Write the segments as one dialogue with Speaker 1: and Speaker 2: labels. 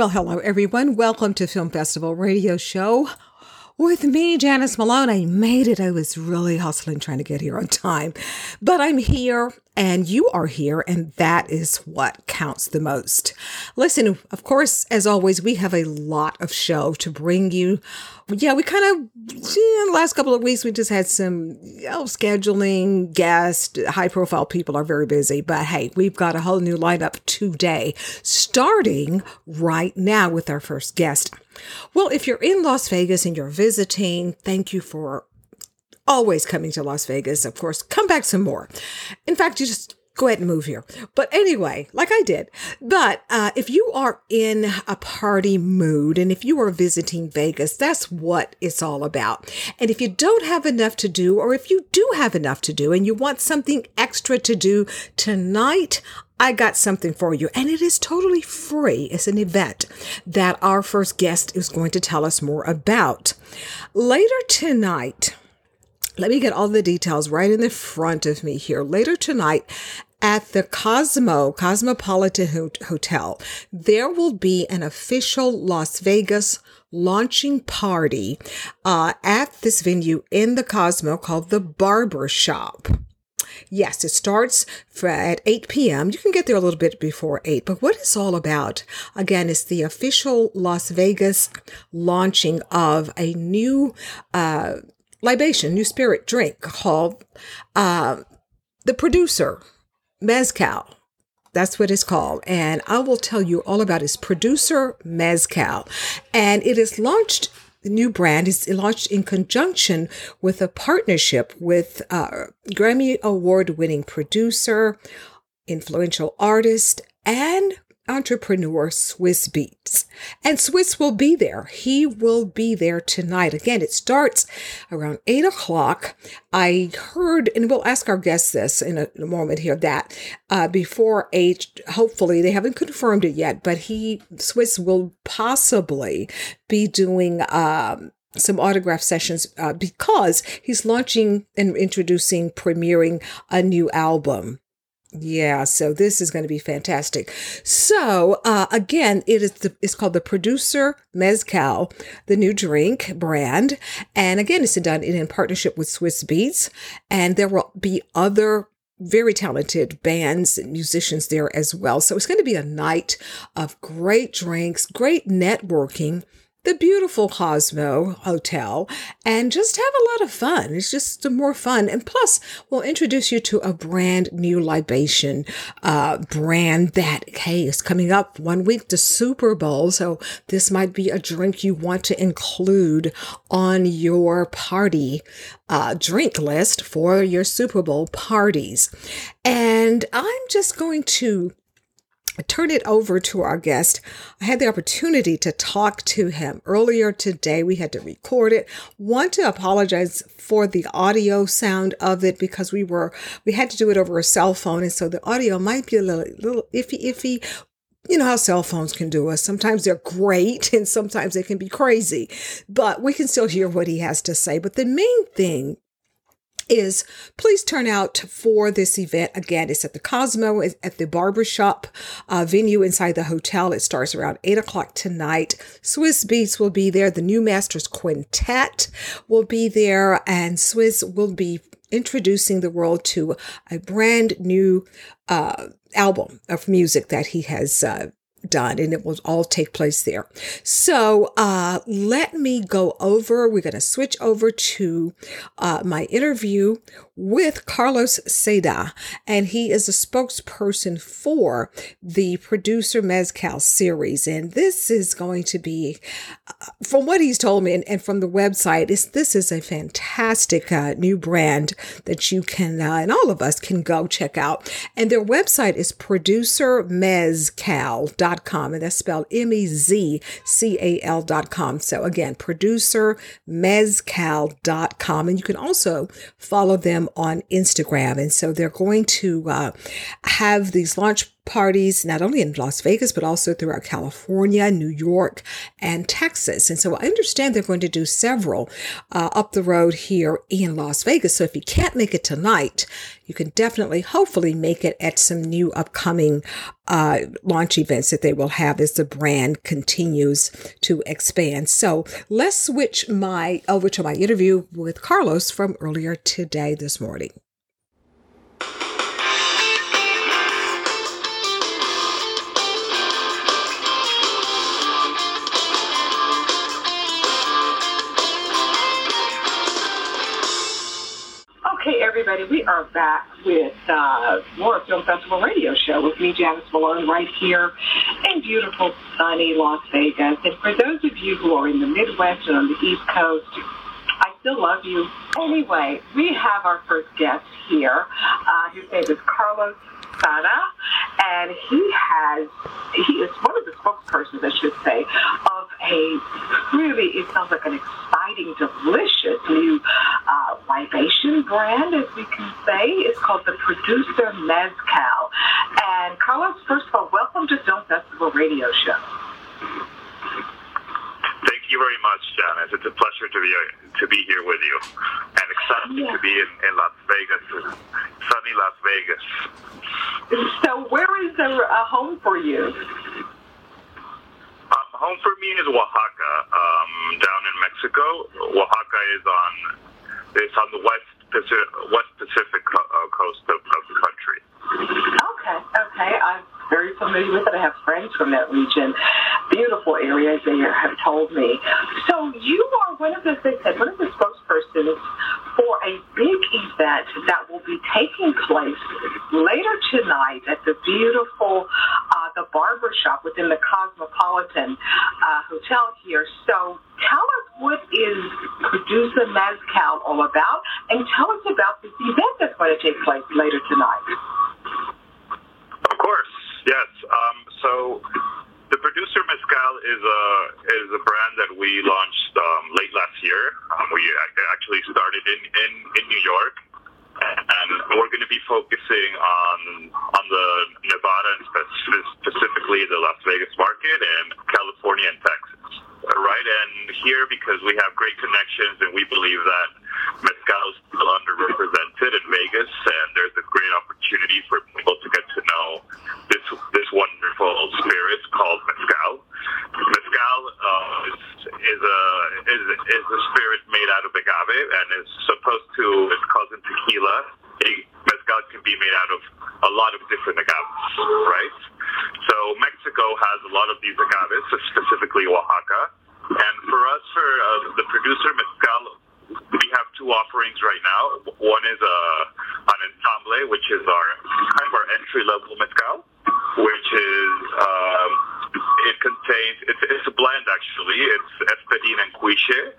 Speaker 1: Well, hello, everyone. Welcome to Film Festival Radio Show with me, Janice Malone. I made it. I was really hustling trying to get here on time, but I'm here and you are here, and that is what counts the most. Listen, of course, as always, we have a lot of show to bring you. Yeah, we kind of, yeah, the last couple of weeks, we just had some you know, scheduling, guests, high profile people are very busy, but hey, we've got a whole new lineup today, starting right now with our first guest. Well, if you're in Las Vegas and you're visiting, thank you for always coming to Las Vegas. Of course, come back some more. In fact, you just go ahead and move here. But anyway, like I did. But uh, if you are in a party mood and if you are visiting Vegas, that's what it's all about. And if you don't have enough to do, or if you do have enough to do and you want something extra to do tonight, I got something for you, and it is totally free. It's an event that our first guest is going to tell us more about. Later tonight, let me get all the details right in the front of me here. Later tonight, at the Cosmo, Cosmopolitan Ho- Hotel, there will be an official Las Vegas launching party uh, at this venue in the Cosmo called the Barber Shop. Yes, it starts at 8 p.m. You can get there a little bit before 8, but what it's all about, again, is the official Las Vegas launching of a new uh, libation, new spirit drink called uh, the producer, Mezcal. That's what it's called. And I will tell you all about its producer, Mezcal. And it is launched the new brand is launched in conjunction with a partnership with uh, Grammy Award winning producer, influential artist, and entrepreneur Swizz Beatz. And Swizz will be there. He will be there tonight. Again, it starts around eight o'clock. I heard, and we'll ask our guests this in a, in a moment here, that uh, before eight, hopefully, they haven't confirmed it yet, but he, Swizz will possibly be doing, um, some autograph sessions uh, because he's launching and introducing, premiering a new album. Yeah, so this is going to be fantastic. So uh, again, it is the, it's called the Producer Mezcal, the new drink brand, and again, it's done in partnership with Swizz Beatz, and there will be other very talented bands and musicians there as well. So it's going to be a night of great drinks, great networking the beautiful Cosmo Hotel and just have a lot of fun. It's just more fun. And plus, we'll introduce you to a brand new libation uh, brand that, hey, is coming up one week to Super Bowl. So this might be a drink you want to include on your party uh, drink list for your Super Bowl parties. And I'm just going to turn it over to our guest. I had the opportunity to talk to him earlier today. We had to record it. Want to apologize for the audio sound of it because we were we had to do it over a cell phone, and so the audio might be a little little iffy iffy. You know how cell phones can do us. Sometimes they're great and sometimes they can be crazy, but we can still hear what he has to say. But the main thing is please turn out for this event. Again, it's at the Cosmo at the barbershop uh, venue inside the hotel. It starts around eight o'clock tonight. Swizz Beatz will be there. The New Masters Quintet will be there, and Swizz will be introducing the world to a brand new uh, album of music that he has uh, done, and it will all take place there. So uh, let me go over. We're going to switch over to uh, my interview with Carlos Sada, and he is a spokesperson for the producer Mezcal series. And this is going to be, uh, from what he's told me and, and from the website, is this is a fantastic uh, new brand that you can uh, and all of us can go check out. And their website is producermezcal.com, and that's spelled M E Z C A L.com. So again, producermezcal.com, and you can also follow them on Instagram. And so they're going to uh, have these launch parties not only in Las Vegas, but also throughout California, New York, and Texas. And so I understand they're going to do several uh, up the road here in Las Vegas. So if you can't make it tonight, you can definitely, hopefully, make it at some new upcoming uh, launch events that they will have as the brand continues to expand. So let's switch my over to my interview with Carlos from earlier today this morning.
Speaker 2: Everybody, we are back with uh, more Film Festival Radio Show with me, Janice Malone, right here in beautiful, sunny Las Vegas. And for those of you who are in the Midwest and on the East Coast, I still love you. Anyway, we have our first guest here. Uh, his name is Carlos And he has, he is one of the spokespersons, I should say, of a really, it sounds like an exciting, delicious new uh, libation brand, as we can say. It's called the Producer Mezcal. And Carlos, first of all, welcome to Film Festival Radio Show.
Speaker 3: Thank you very much, Janice. It's a pleasure to be to be here with you, and excited
Speaker 2: Yeah.
Speaker 3: to be in, in Las Vegas, sunny Las Vegas.
Speaker 2: So, where is the a home for you?
Speaker 3: Um, home for me is Oaxaca, um, down in Mexico. Oaxaca is on it's on the west Pacific, west Pacific co- uh, coast of, of the country.
Speaker 2: Okay, okay. I'm very familiar with it. I have friends from that region. Beautiful areas they have told me. So you are one of the, said, one of the spokespersons for a big event that will be taking place later tonight at the beautiful, uh, the barber shop within the Cosmopolitan uh, Hotel here. So tell us what is Producer Mezcal all about and tell us about this event that's going to take place later tonight.
Speaker 3: Of course, yes. Um, so producer mezcal is a is a brand that we launched um, late last year. Um, we actually started in, in, in New York, and we're going to be focusing on on the Nevada and specifically the Las Vegas market and California and Texas. Right, and here because we have great connections and we believe that mezcal is still underrepresented in Vegas, and there's a great opportunity for people to get to know this this wonderful spirit called mezcal. Mezcal uh, is is a is, is a spirit made out of agave and is supposed to it's cousin tequila. A- Mezcal can be made out of a lot of different agaves, right? So Mexico has a lot of these agaves, specifically Oaxaca. And for us, for uh, the producer mezcal, we have two offerings right now. One is uh, an ensemble, which is our kind of our entry level mezcal, which is um, it contains it's, it's a blend actually. It's espadin and cuiche.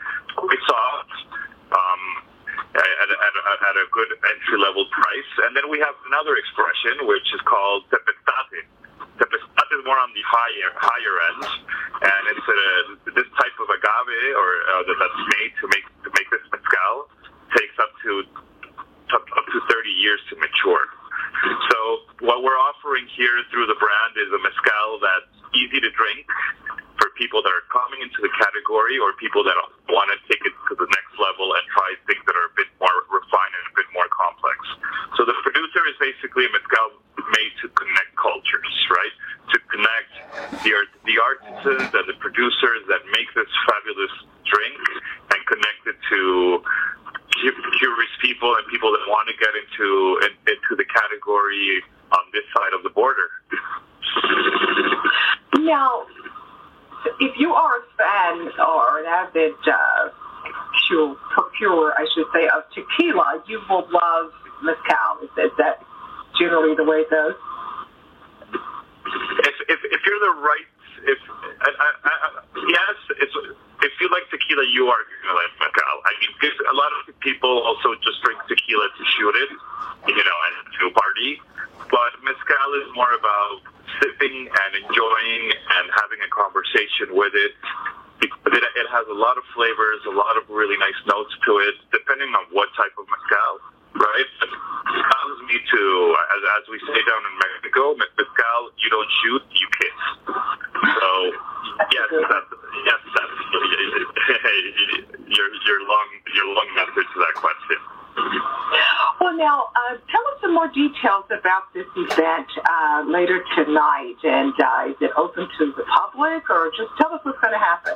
Speaker 2: Details about this event uh, later tonight. And uh, is it open to the public, or just tell us what's going to happen?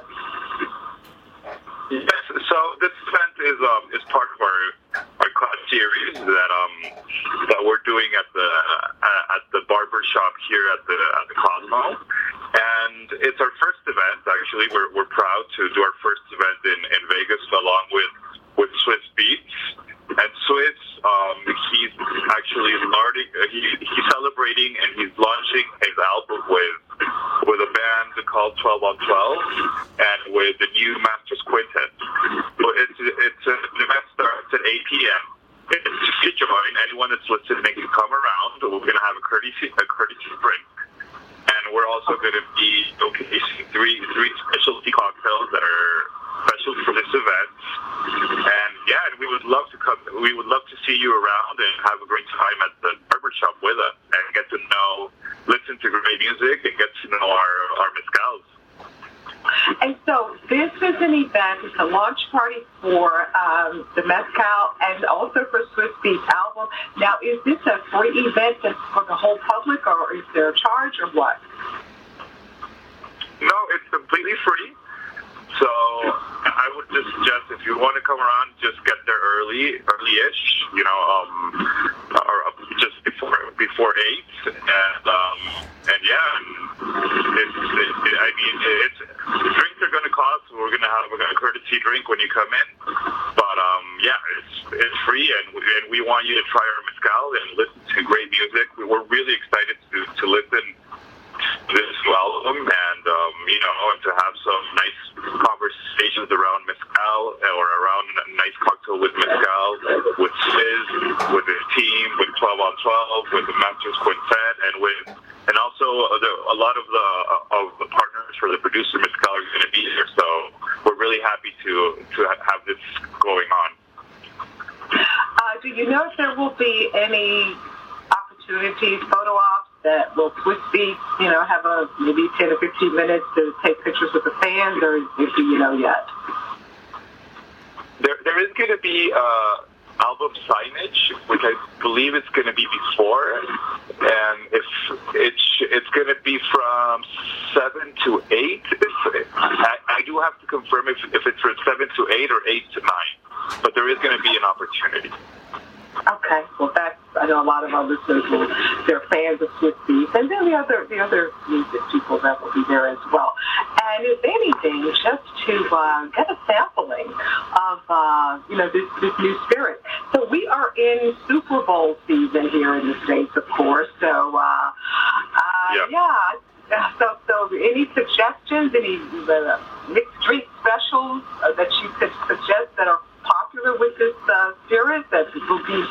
Speaker 3: Yes, so this event is um, is part of our our class series that um that we're doing at the uh, at the barber shop here at the at the Cosmo, and it's our first event. Actually, we're we're proud to do our first event in in Vegas along with with Swizz Beatz. And Swizz, um, he's actually starting, uh, he, he's celebrating and he's launching his album with with a band called 12 on 12 and with the new Masters Quintet. So it's, it's a, the event starts at 8 p.m. It's to join. Anyone that's listening can come around. We're going to have a courtesy, a courtesy drink. And we're also going to be showcasing three, three specialty cocktails that are special for this event. And yeah, and we would love to come. We would love to see you around and have a great time at the barber shop with us and get to know, listen to great music and get to know our our mezcals.
Speaker 2: And so this is an event. It's a launch party for um, the Mezcal and also for Swizz Beatz album. Now, is this a free event that's for the whole public, or is there a charge, or what?
Speaker 3: No, it's completely free. So I would just suggest if you want to come around, just get there early, early-ish, you know, um, or just before before eight, and um, and yeah, it's, it, it, I mean, it's drinks are going to cost. We're going to have a courtesy drink when you come in, but um, yeah, it's it's free, and and we want you to try our mezcal and listen to great music. We're really excited to to listen this album and um, you know and to have some nice conversations around mezcal or around a nice cocktail with mezcal with Sis, with his team, with 12 on 12, with the Masters Quintet, and with and also a lot of the of the partners for the producer mezcal are going to be here. So we're really happy to to have this going on.
Speaker 2: Uh, do you know if there will be any opportunities, photo ops that will Beats, you know, have a maybe 10 or 15 minutes to take pictures with the fans, or do you know yet?
Speaker 3: There, there is going to be uh, album signage, which I believe it's going to be before, and if it's it's going to be from seven to eight. If, I, I do have to confirm if if it's from seven to eight or eight to nine, but there is going to be an opportunity.
Speaker 2: Okay, well that's I know a lot of our listeners will they're fans of Swizz Beatz, and then the other the other music people that will be there as well. And if anything, just to uh, get a sampling of uh, you know this, this new spirit. So we are in Super Bowl season here in the states, of course. So uh, uh,
Speaker 3: Yeah.
Speaker 2: yeah. So, so any suggestions, any uh, mixed drink specials uh, that you could suggest that are popular with this uh, spirit that will be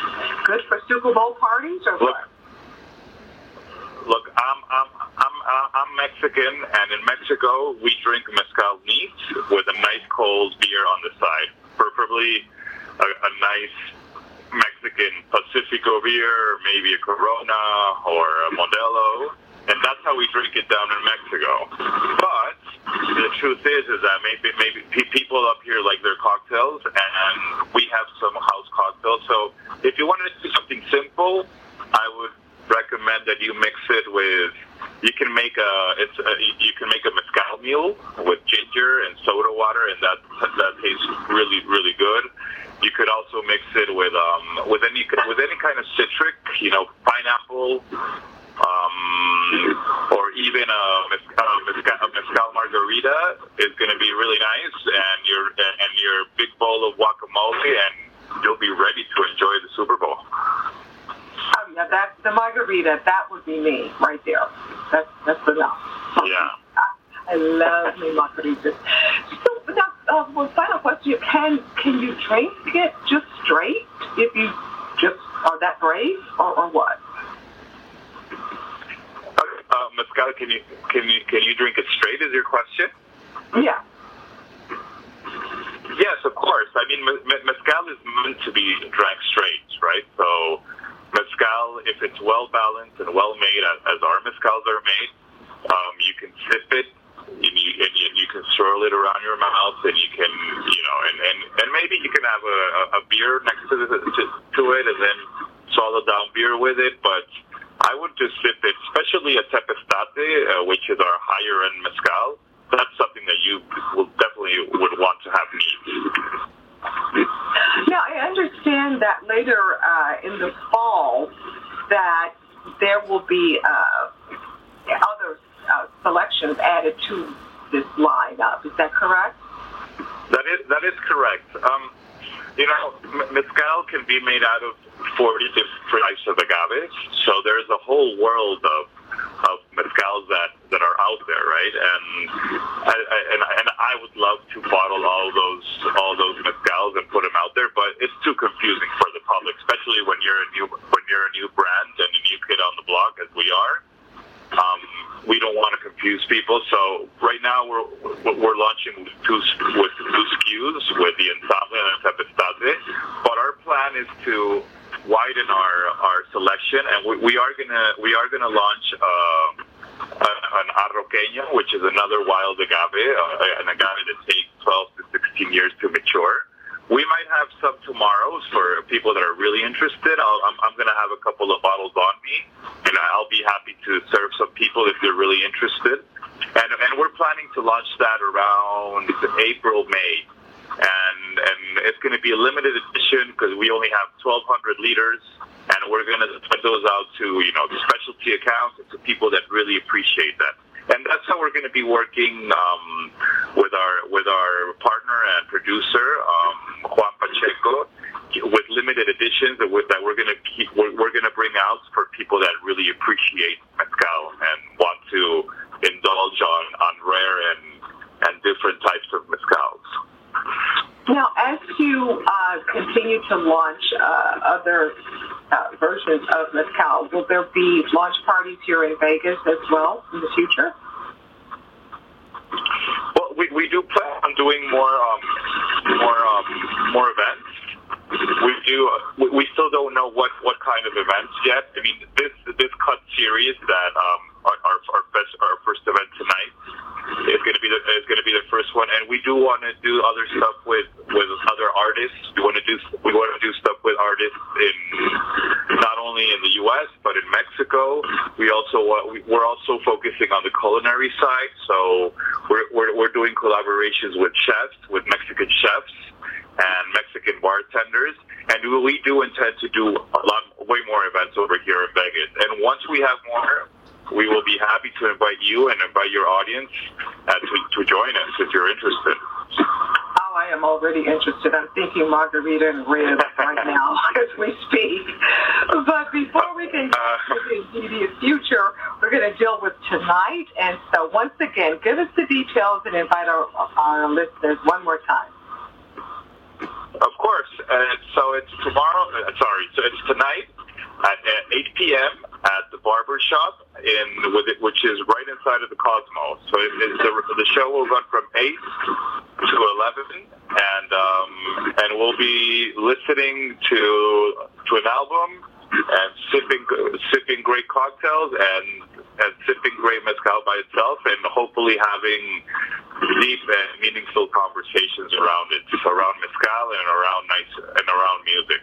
Speaker 2: good for Super Bowl parties, or
Speaker 3: Look,
Speaker 2: what?
Speaker 3: Look, I'm I'm I'm I'm Mexican, and in Mexico we drink mezcal neat with a nice cold beer on the side, preferably a, a nice Mexican Pacifico beer, or maybe a Corona or a Modelo, and that's how we drink it down in Mexico. But the truth is, is that maybe maybe people up here like their cocktails, and we have some house cocktails. So if you wanted to do something simple, I would recommend that you mix it with. You can make a it's a, you can make a mezcal mule with ginger and soda water, and that that tastes really really good. You could also mix it with um with any with any kind of citric, you know, pineapple, um, or even a, mez- a, mezcal, a mezcal margarita is going to be really nice, and your and your big bowl of guacamole, and you'll be ready to enjoy the Super Bowl.
Speaker 2: Oh yeah, that's the margarita. That would be me right there. That's that's enough.
Speaker 3: Yeah.
Speaker 2: I love me margaritas. So now, uh, one final question: Can can you drink it just straight if you just are that brave, or, or what?
Speaker 3: Uh, mezcal, can you can you can you drink it straight? Is your question?
Speaker 2: Yeah.
Speaker 3: Yes, of course. I mean, me- me- mezcal is meant to be drank straight, right? So, mezcal, if it's well balanced and well made, as, our mezcals are made, um, you can sip it, and you, and you, you can swirl it around your mouth, and you can, you know, and, and, and maybe you can have a, a- a beer next to, the, to, to it, and then swallow down beer with it. But I would just sip it, especially a tepeztate, uh, which is our higher end mezcal. That's something that you will definitely would want to have me.
Speaker 2: Now I understand that later uh, in the fall that there will be uh, other uh, selections added to this lineup. Is that correct?
Speaker 3: That is that is correct. Um, you know, mezcal can be made out of 40 different types of agave. So there's a whole world of of mezcals that, that are out there, right? And I, I, and, and I would love to bottle all those all those mezcals and put them out there, but it's too confusing for the public, especially when you're a new when you're a new brand and a new kid on the block, as we are. Um, we don't want to confuse people, so right now we're we're launching with two with two SKUs with the ensemble and Tepeztate. But our plan is to widen our, our selection, and we, we are gonna we are gonna launch a, an arroqueño, which is another wild agave, uh, an agave that takes 12 to 16 years to mature. We might have some tomorrows for people that are really interested. I'll, I'm, I'm going to have a couple of bottles on me, and I'll be happy to serve some people if they're really interested. And, and we're planning to launch that around April, May. And, and it's going to be a limited edition because we only have 1,200 liters, and we're going to put those out to you know the specialty accounts and to people that really appreciate that. And that's how we're going to be working um, with our with our partner and producer um, Juan Pacheco with limited editions that we're, that we're going to keep we're, we're going to bring out for people that really appreciate mezcal and want to indulge on on rare and and different types of mezcals.
Speaker 2: Now, you uh, continue to launch uh, other uh, versions of mezcal, will there be launch parties here in Vegas as well in the future?
Speaker 3: Well, we, we do plan on doing more um, more um, more events. We do. We, still don't know what, what kind of events yet. I mean, this this cut series that um, our, our our our first event tonight going to be the going to be the first one, and we do want to do other stuff with with other artists. We want to do we want to do stuff with artists in not only in the U.S. but in Mexico. We also we're also focusing on the culinary side, so we're, we're we're doing collaborations with chefs, with Mexican chefs and Mexican bartenders, and we do intend to do a lot way more events over here in Vegas. And once we have more, we will be happy to invite you and invite your audience uh, to, to join us if you're interested.
Speaker 2: Oh, I am already interested. I'm thinking margarita and ribs right now as we speak. But before we can get to the immediate future, we're going to deal with tonight. And so, once again, give us the details and invite our, our listeners one more time.
Speaker 3: Of course. Uh, so it's tomorrow. Uh, sorry. So it's tonight at, uh 8 p.m. at the barber shop in it, which is right inside of the Cosmo. So it, it, the, the show will run from 8 to 11, and um, and we'll be listening to to an album and sipping sipping great cocktails and and sipping great mezcal by itself, and hopefully having deep and meaningful conversations around it, around mezcal and around nice and around music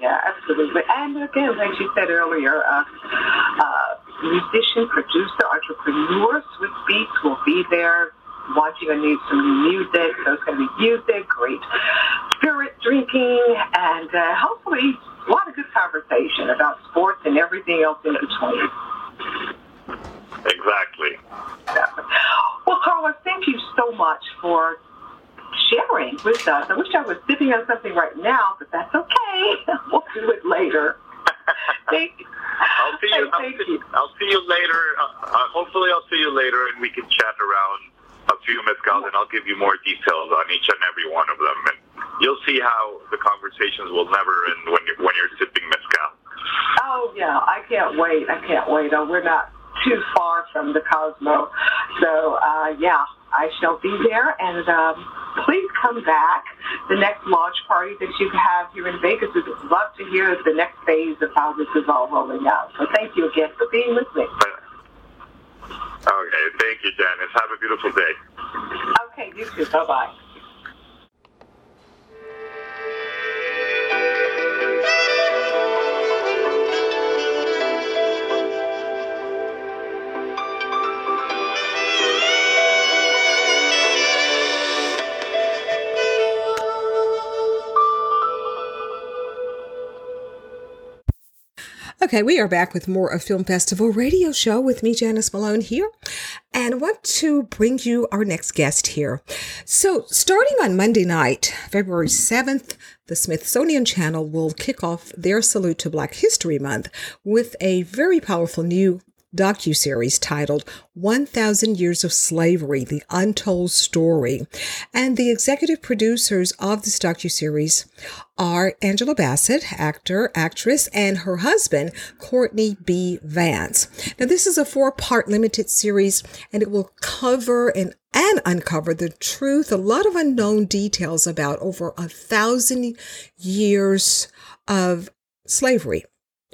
Speaker 2: yeah, absolutely. And again, like you said earlier, uh, uh, musician, producer, entrepreneur Swizz Beatz will be there watching a new, some new music. So it's going to be music, great spirit drinking, and uh, hopefully a lot of good conversation about sports and everything else in between. Exactly. Yeah. Well, Carlos, thank you so much for working on something right now, but that's okay. we'll do it later. Thank you.
Speaker 3: I'll see you. I'll see,
Speaker 2: you.
Speaker 3: I'll see you later. Uh, uh, hopefully, I'll see you later, and we can chat around a few mezcals, and I'll give you more details on each and every one of them, and you'll see how the conversations will never end when you're when you're sipping mezcal.
Speaker 2: Oh yeah, I can't wait. I can't wait. Oh, we're not too far from the Cosmo, so uh, yeah, I shall be there. And um, please come back. The next launch party that you have here in Vegas, we'd love to hear the next phase of how this is all rolling out. So thank you again for being with me.
Speaker 3: Okay, thank you, Janice. Have a beautiful day.
Speaker 2: Okay, you too. Bye bye
Speaker 1: Okay, we are back with more of Film Festival Radio Show with me, Janice Malone here, and I want to bring you our next guest here. So, starting on Monday night, February 7th, the Smithsonian Channel will kick off their Salute to Black History Month with a very powerful new docu-series titled 1000 Years of Slavery: The Untold Story. And the executive producers of this docu-series are Angela Bassett, actor, actress, and her husband, Courtney B. Vance. Now, this is a four-part limited series, and it will cover and and uncover the truth, a lot of unknown details about over a thousand years of slavery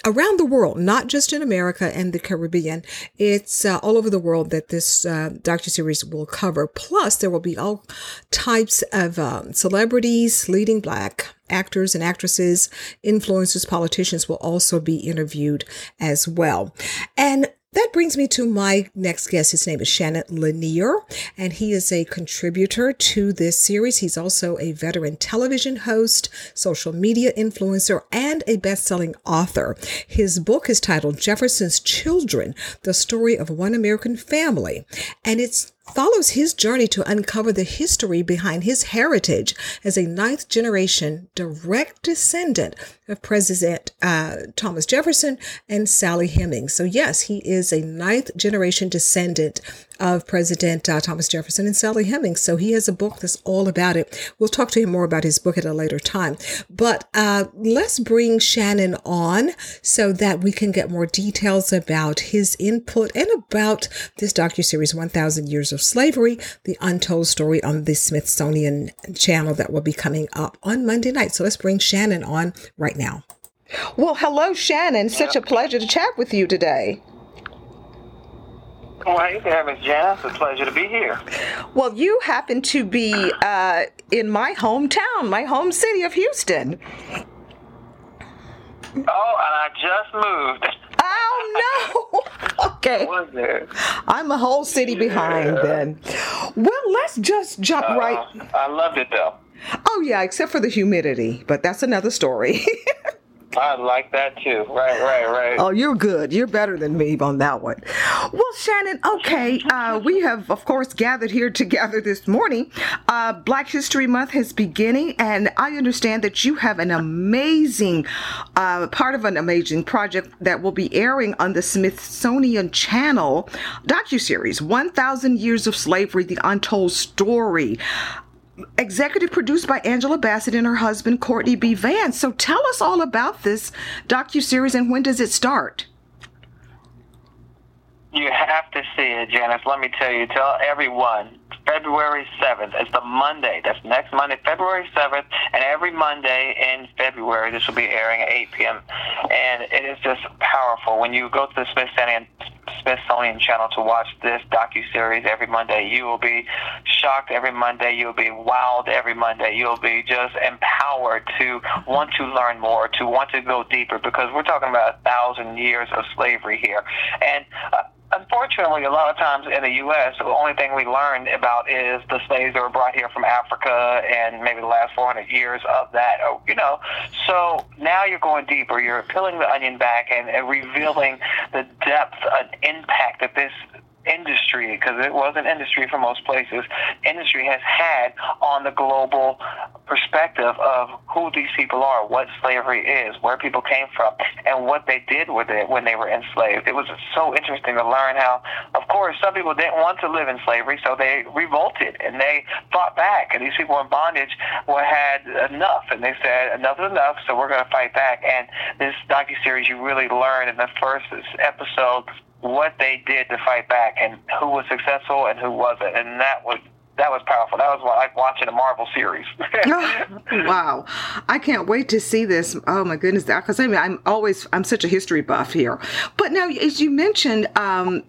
Speaker 1: around the world, not just in America and the Caribbean. It's uh, all over the world that this uh, docuseries will cover. Plus, there will be all types of um, celebrities, leading black actors and actresses, influencers, politicians will also be interviewed as well. And that brings me to my next guest. His name is Shannon Lanier, and he is a contributor to this series. He's also a veteran television host, social media influencer, and a best-selling author. His book is titled Jefferson's Children: The Story of One American Family, and it's follows his journey to uncover the history behind his heritage as a ninth generation direct descendant of President uh, Thomas Jefferson and Sally Hemings. So, yes, he is a ninth generation descendant of President uh, Thomas Jefferson and Sally Hemings. So, he has a book that's all about it. We'll talk to him more about his book at a later time. But uh, let's bring Shannon on so that we can get more details about his input and about this docuseries 1000 Years of Slavery, the untold story on the Smithsonian channel that will be coming up on Monday night. So let's bring Shannon on right now. Well, hello, Shannon. Such a pleasure to chat with you today.
Speaker 4: Well, hey there, Miss Janice. It's a pleasure to be here.
Speaker 1: Well, you happen to be uh, in my hometown, my home city of Houston.
Speaker 4: Oh, and I just moved.
Speaker 1: Oh, no. okay. I'm a whole city behind then. Well, let's just jump right.
Speaker 4: Uh, I loved it though.
Speaker 1: Oh, yeah, except for the humidity, but that's another story.
Speaker 4: I like that too. Right, right, right.
Speaker 1: Oh, you're good. You're better than me on that one. Well, Shannon, okay, uh, we have, of course, gathered here together this morning. Uh, Black History Month is beginning, and I understand that you have an amazing, uh, part of an amazing project that will be airing on the Smithsonian Channel docuseries, 1,000 Years of Slavery, The Untold Story executive produced by Angela Bassett and her husband Courtney B. Vance. So tell us all about this docu-series and when does it start?
Speaker 4: You have to see it, Janice. Let me tell you, tell everyone. February 7th. It's the Monday. That's next Monday, February 7th. And every Monday in February, this will be airing at 8 p.m. And it is just powerful. When you go to the Smithsonian, Smithsonian channel to watch this docu-series every Monday, you will be shocked every Monday. You'll be wowed every Monday. You'll be just empowered to want to learn more, to want to go deeper, because we're talking about a thousand years of slavery here. And uh, unfortunately, a lot of times in the U.S., the only thing we learn about is the slaves that were brought here from Africa and maybe the last 400 years of that, oh, you know. So now you're going deeper. You're peeling the onion back and, and revealing the depth and impact that this industry, because it was an industry for most places, industry has had on the global perspective of who these people are, what slavery is, where people came from, and what they did with it when they were enslaved. It was so interesting to learn how, of course, some people didn't want to live in slavery, so they revolted and they fought back. And these people in bondage were had enough, and they said enough is enough, so we're going to fight back. And this docu series, you really learn in the first episode what they did to fight back and who was successful and who wasn't, and that was that was powerful. That was like watching a Marvel series.
Speaker 5: wow, I can't wait to see this. Oh my goodness, because I mean, I'm always I'm such a history buff here. But now, as you mentioned, um,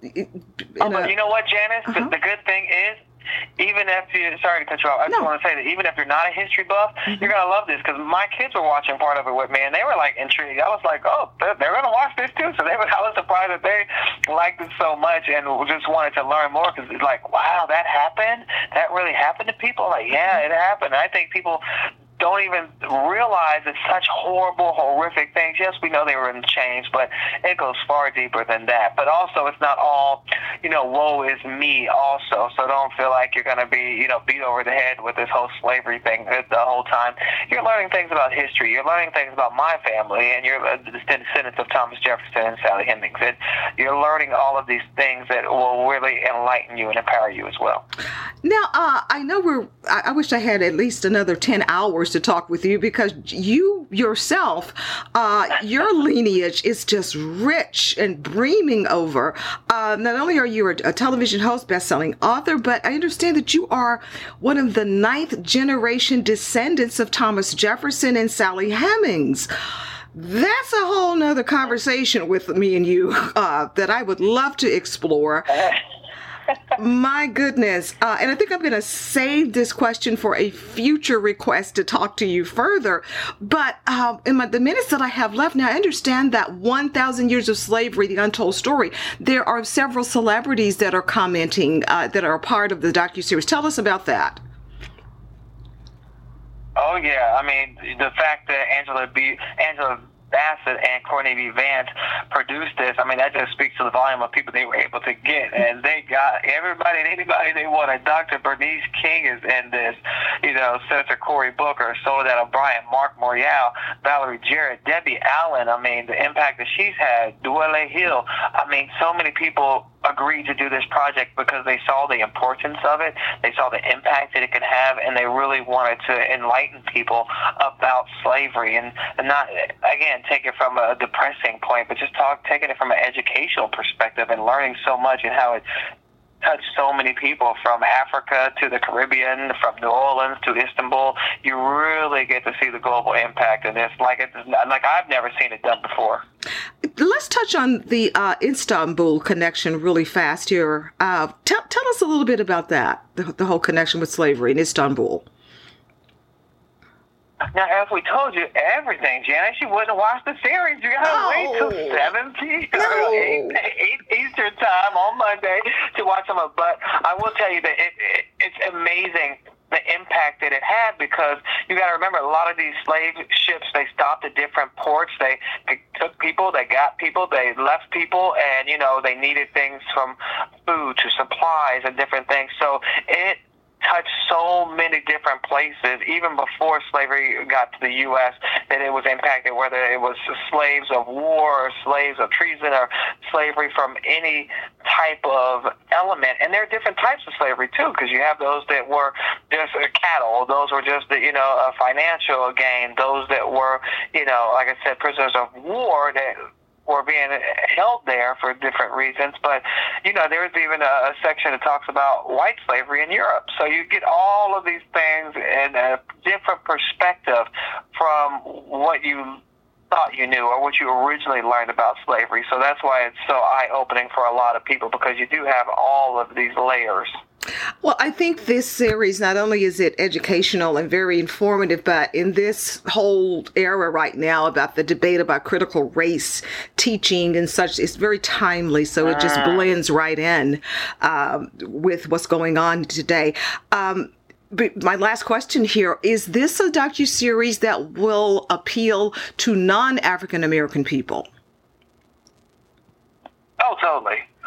Speaker 4: oh, but you know what, Janice? Uh-huh. The, the good thing is even if you sorry to cut you off, I just want to say that even if you're not a history buff, mm-hmm. you're gonna love this because my kids were watching part of it with me and they were like intrigued. I was like, oh, they're, they're gonna watch this too. So they were. I was surprised that they liked it so much and just wanted to learn more because it's like, wow, that happened. That really happened to people. Like, yeah, it happened. I think people don't even realize it's such horrible, horrific things. Yes, we know they were in chains, but it goes far deeper than that. But also, it's not all, you know, woe is me also. So don't feel like you're going to be, you know, beat over the head with this whole slavery thing the whole time. You're learning things about history. You're learning things about my family, and you're the descendants of Thomas Jefferson and Sally Hemings. And you're learning all of these things that will really enlighten you and empower you as well.
Speaker 5: Now, uh, I know we're, I, I wish I had at least another 10 hours hours to talk with you because you yourself, uh, your lineage is just rich and breaming over. Uh, not only are you a, a television host, best-selling author, but I understand that you are one of the ninth generation descendants of Thomas Jefferson and Sally Hemings that's a whole nother conversation with me and you uh, that I would love to explore. My goodness. Uh, and I think I'm going to save this question for a future request to talk to you further. But um, in my, the minutes that I have left now, I understand that 1,000 Years of Slavery, The Untold Story, there are several celebrities that are commenting uh, that are part of the docu-series. Tell us about that.
Speaker 4: Oh yeah, I mean the fact that Angela B. Angela Bassett and Courtney. Vance produced this, I mean, that just speaks to the volume of people they were able to get. And they got everybody and anybody they wanted. Dr. Bernice King is in this, you know, Senator Cory Booker, Soledad O'Brien, Mark Morial, Valerie Jarrett, Debbie Allen. I mean, the impact that she's had, Dulé Hill. I mean, so many people agreed to do this project because they saw the importance of it, they saw the impact that it could have, and they really wanted to enlighten people about slavery. And, and not again take it from a depressing point, but just talk taking it from an educational perspective and learning so much and how it touched so many people from Africa to the Caribbean, from New Orleans to Istanbul. You really get to see the global impact of this, like it's like I've never seen it done before.
Speaker 5: Let's touch on the uh, Istanbul connection really fast here. Uh, tell tell us a little bit about that, the, the whole connection with slavery in Istanbul.
Speaker 4: Now, as we told you everything, Janet, you wouldn't watch the series. You gotta
Speaker 5: no.
Speaker 4: wait till 7 p.m.
Speaker 5: No.
Speaker 4: 8, 8 Eastern time on Monday to watch them. But I will tell you that it, it, it's amazing the impact that it had because you got to remember a lot of these slave ships they stopped at different ports they, they took people they got people they left people and you know they needed things from food to supplies and different things so it touched so many different places, even before slavery got to the U.S., that it was impacted, whether it was slaves of war or slaves of treason or slavery from any type of element. And there are different types of slavery, too, because you have those that were just cattle, those were just, you know, a financial gain, those that were, you know, like I said, prisoners of war that were being held there for different reasons. But, you know, there's even a, a section that talks about white slavery in Europe. So you get all of these things in a different perspective from what you thought you knew or what you originally learned about slavery. So that's why it's so eye opening for a lot of people because you do have all of these layers.
Speaker 5: Well, I think this series not only is it educational and very informative, but in this whole era right now about the debate about critical race teaching and such, it's very timely. So it just ah. blends right in um, with what's going on today. Um, my last question here is this a docu series that will appeal to non African American people?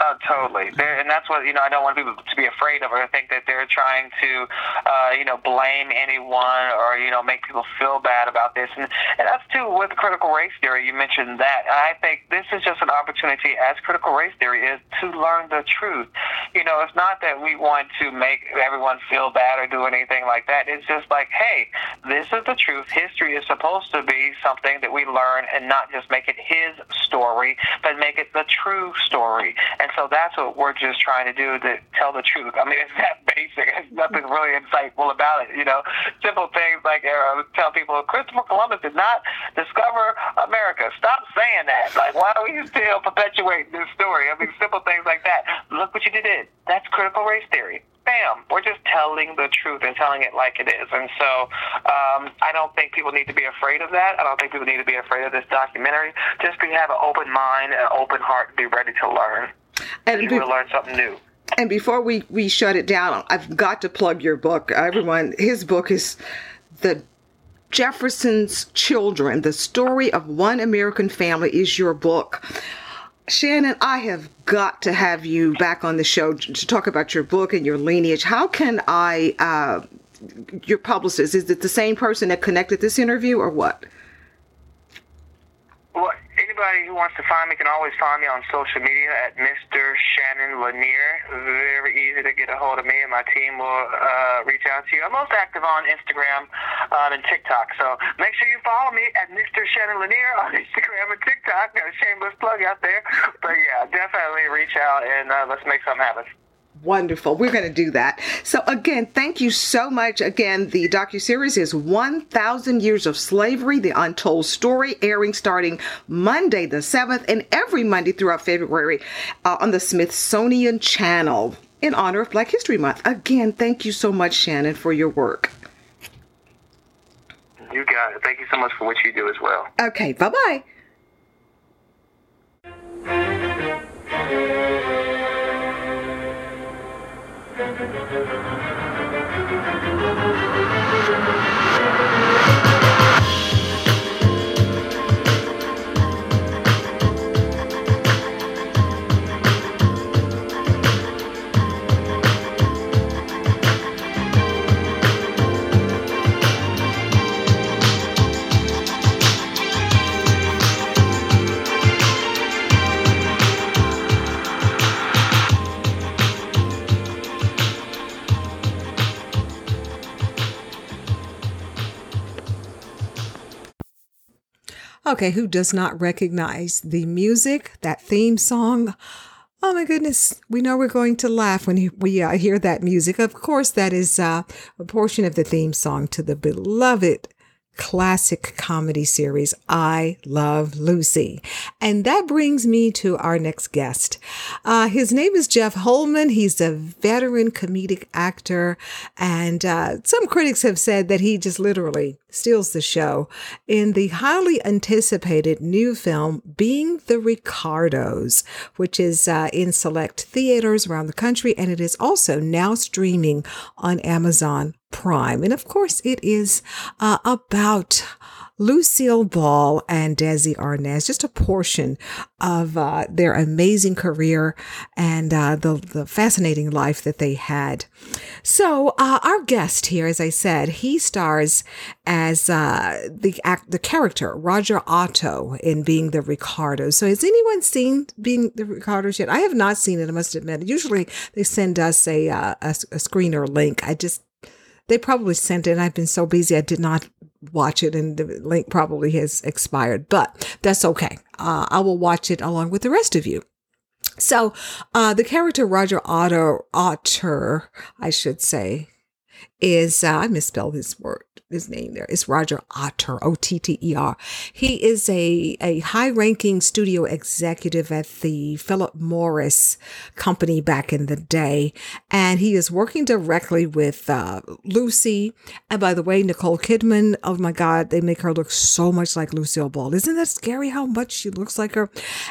Speaker 4: Oh, totally. And that's what, you know, I don't want people to be afraid of or think that they're trying to, uh, you know, blame anyone or, you know, make people feel bad about this. And, and that's too with critical race theory. You mentioned that. I think this is just an opportunity, as critical race theory is, to learn the truth. You know, it's not that we want to make everyone feel bad or do anything like that. It's just like, hey, this is the truth. History is supposed to be something that we learn and not just make it his story, but make it the true story. And so that's what we're just trying to do to tell the truth. I mean, it's that basic. There's nothing really insightful about it. You know, simple things like uh, tell people Christopher Columbus did not discover America. Stop saying that. Like, why are we still perpetuating this story? I mean, simple things like that. Look what you did. That's critical race theory. Bam. We're just telling the truth and telling it like it is. And so um, I don't think people need to be afraid of that. I don't think people need to be afraid of this documentary. Just be have an open mind, an open heart, be ready to learn.
Speaker 1: And
Speaker 4: you
Speaker 1: be-
Speaker 4: will learn something new.
Speaker 1: And before we, we shut it down, I've got to plug your book. Everyone, his book is The Jefferson's Children. The Story of One American Family is your book. Shannon, I have got to have you back on the show to talk about your book and your lineage. How can I, uh, your publicist, is it the same person that connected this interview or what?
Speaker 4: Well, anybody who wants to find me can always find me on social media at Mr. Shannon Lanier. Very easy to get a hold of me, and my team will uh, reach out to you. I'm most active on Instagram um, and TikTok, so make sure you follow me at Mr. Shannon Lanier on Instagram and TikTok. Got a shameless plug out there, but yeah, definitely reach out and uh, let's make something happen.
Speaker 1: Wonderful. We're going to do that. So again, thank you so much. Again, the docu-series is 1000 Years of Slavery, The Untold Story, airing starting Monday the 7th and every Monday throughout February uh, on the Smithsonian Channel in honor of Black History Month. Again, thank you so much, Shannon, for your work.
Speaker 4: You got it. Thank you so much for what you do as well.
Speaker 1: Okay, bye-bye. Okay, who does not recognize the music, that theme song? Oh my goodness, we know we're going to laugh when we uh, hear that music. Of course, that is uh, a portion of the theme song to the beloved classic comedy series, I Love Lucy. And that brings me to our next guest. Uh, his name is Jeff Holman. He's a veteran comedic actor. And uh, some critics have said that he just literally steals the show in the highly anticipated new film, Being the Ricardos, which is uh, in select theaters around the country. And it is also now streaming on Amazon Prime. And of course, it is uh, about Lucille Ball and Desi Arnaz, just a portion of uh, their amazing career and uh, the, the fascinating life that they had. So, uh, our guest here, as I said, he stars as uh, the act, the character Roger Otto in Being the Ricardos. So, has anyone seen Being the Ricardos yet? I have not seen it. I must admit. Usually, they send us a uh, a, a screener link. I just they probably sent it. I've been so busy, I did not watch it, and the link probably has expired, but that's okay. Uh, I will watch it along with the rest of you. So, uh, the character Roger Otter, Otter, I should say, is uh, I misspelled his word, his name there. It's Roger Otter, O T T E R. He is a a high ranking studio executive at the Philip Morris company back in the day, and he is working directly with uh, Lucy. And by the way, Nicole Kidman. Oh my God, they make her look so much like Lucille Ball. Isn't that scary? How much she looks like her?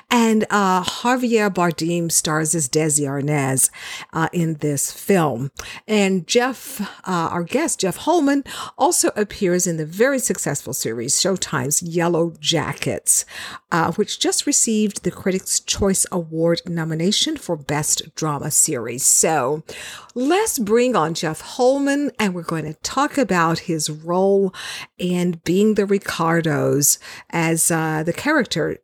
Speaker 1: And uh, Javier Bardem stars as Desi Arnaz uh, in this film, and Jeff. Uh, our guest, Jeff Holman, also appears in the very successful series Showtime's Yellow Jackets, uh, which just received the Critics' Choice Award nomination for Best Drama Series. So let's bring on Jeff Holman and we're going to talk about his role in being the Ricardos as uh, the character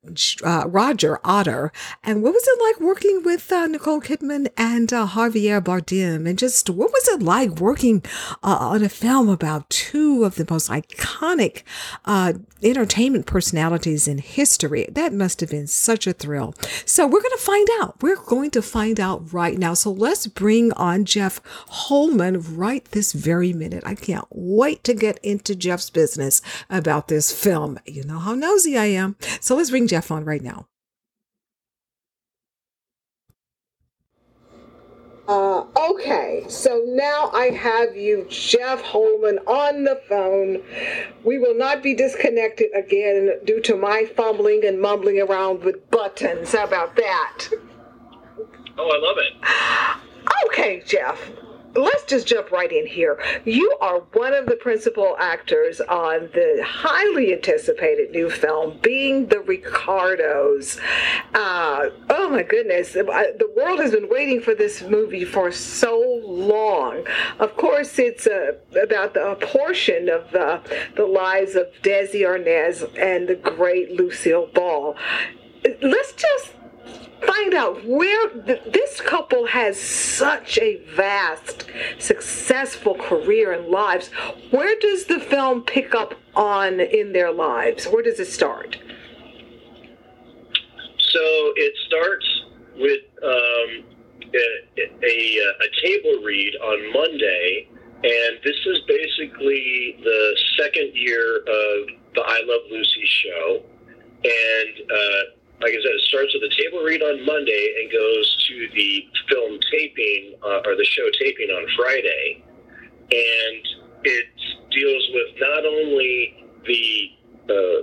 Speaker 1: uh, Roger Otter. And what was it like working with uh, Nicole Kidman and uh, Javier Bardem? And just what was it like working uh, on a film about two of the most iconic uh, entertainment personalities in history? That must have been such a thrill. So we're going to find out. We're going to find out right now. So let's bring on Jeff Holman right this very minute. I can't wait to get into Jeff's business about this film. You know how nosy I am. So let's bring Jeff on right now. Uh, okay, so now I have you, Jeff Holman, on the phone. We will not be disconnected again due to my fumbling and mumbling around with buttons. How about that?
Speaker 6: Oh, I love it.
Speaker 1: Okay, Jeff let's just jump right in here. You are one of the principal actors on the highly anticipated new film, Being the Ricardos. Uh, oh my goodness, the world has been waiting for this movie for so long. Of course, it's uh, about the, portion of uh, the lives of Desi Arnaz and the great Lucille Ball. Let's just find out where th- this couple has such a vast, successful career and lives. Where does the film pick up on in their lives? Where does it start?
Speaker 6: So it starts with um, a, a, a table read on Monday, and this is basically the second year of the I Love Lucy show. And uh, like I said, it starts with a table read on Monday and goes to the film taping uh, or the show taping on Friday. And it deals with not only the uh,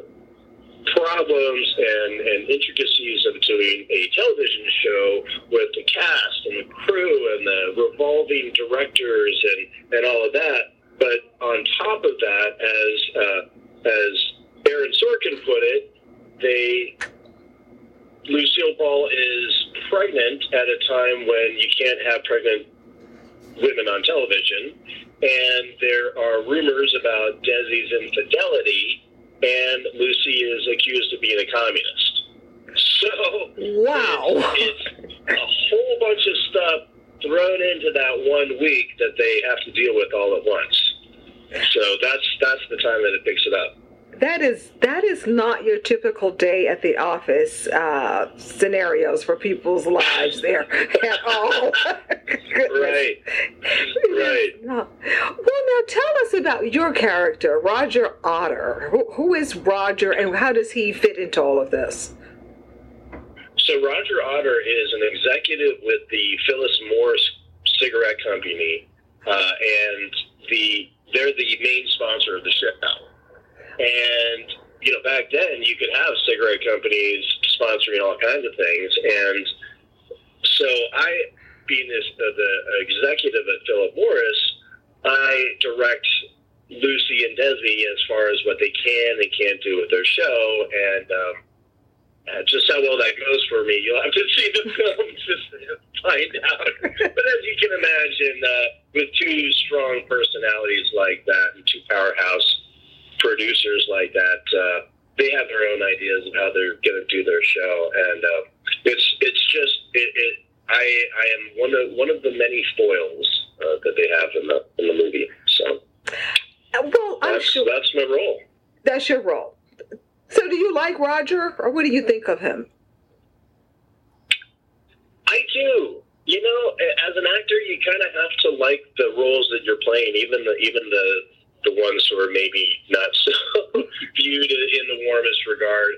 Speaker 6: problems and, and intricacies of doing a television show with the cast and the crew and the revolving directors and, and all of that, but on top of that, as uh, as Aaron Sorkin put it, they Lucille Ball is pregnant at a time when you can't have pregnant women on television, and there are rumors about Desi's infidelity, and Lucy is accused of being a communist. So,
Speaker 1: wow,
Speaker 6: it's, it's a whole bunch of stuff thrown into that one week that they have to deal with all at once. So that's that's the time that it picks it up
Speaker 1: that is that is not your typical day at the office uh, scenarios for people's lives there at all.
Speaker 6: right. Right.
Speaker 1: No. Well, now tell us about your character, Roger Otter. Who, who is Roger, and how does he fit into all of this?
Speaker 6: So Roger Otter is an executive with the Philip Morris cigarette company, uh, and the they're the main sponsor of the show. And, you know, back then you could have cigarette companies sponsoring all kinds of things. And so I, being this, the, the executive at Philip Morris, I direct Lucy and Desi as far as what they can and can't do with their show. And, um, uh, just how well that goes for me, you'll have to see the film to find out. but as you can imagine, uh, with two strong personalities like that and two powerhouse producers like that, uh, they have their own ideas of how they're going to do their show, and uh, it's it's just it, it. I I am one of one of the many foils uh, that they have in the in the movie. So,
Speaker 1: uh, well, I'm
Speaker 6: that's,
Speaker 1: sure
Speaker 6: that's my role.
Speaker 1: That's your role. So, do you like Roger, or what do you think of him?
Speaker 6: I do. You know, as an actor, you kind of have to like the roles that you're playing, even the even the the ones who are maybe not so viewed in the warmest regard.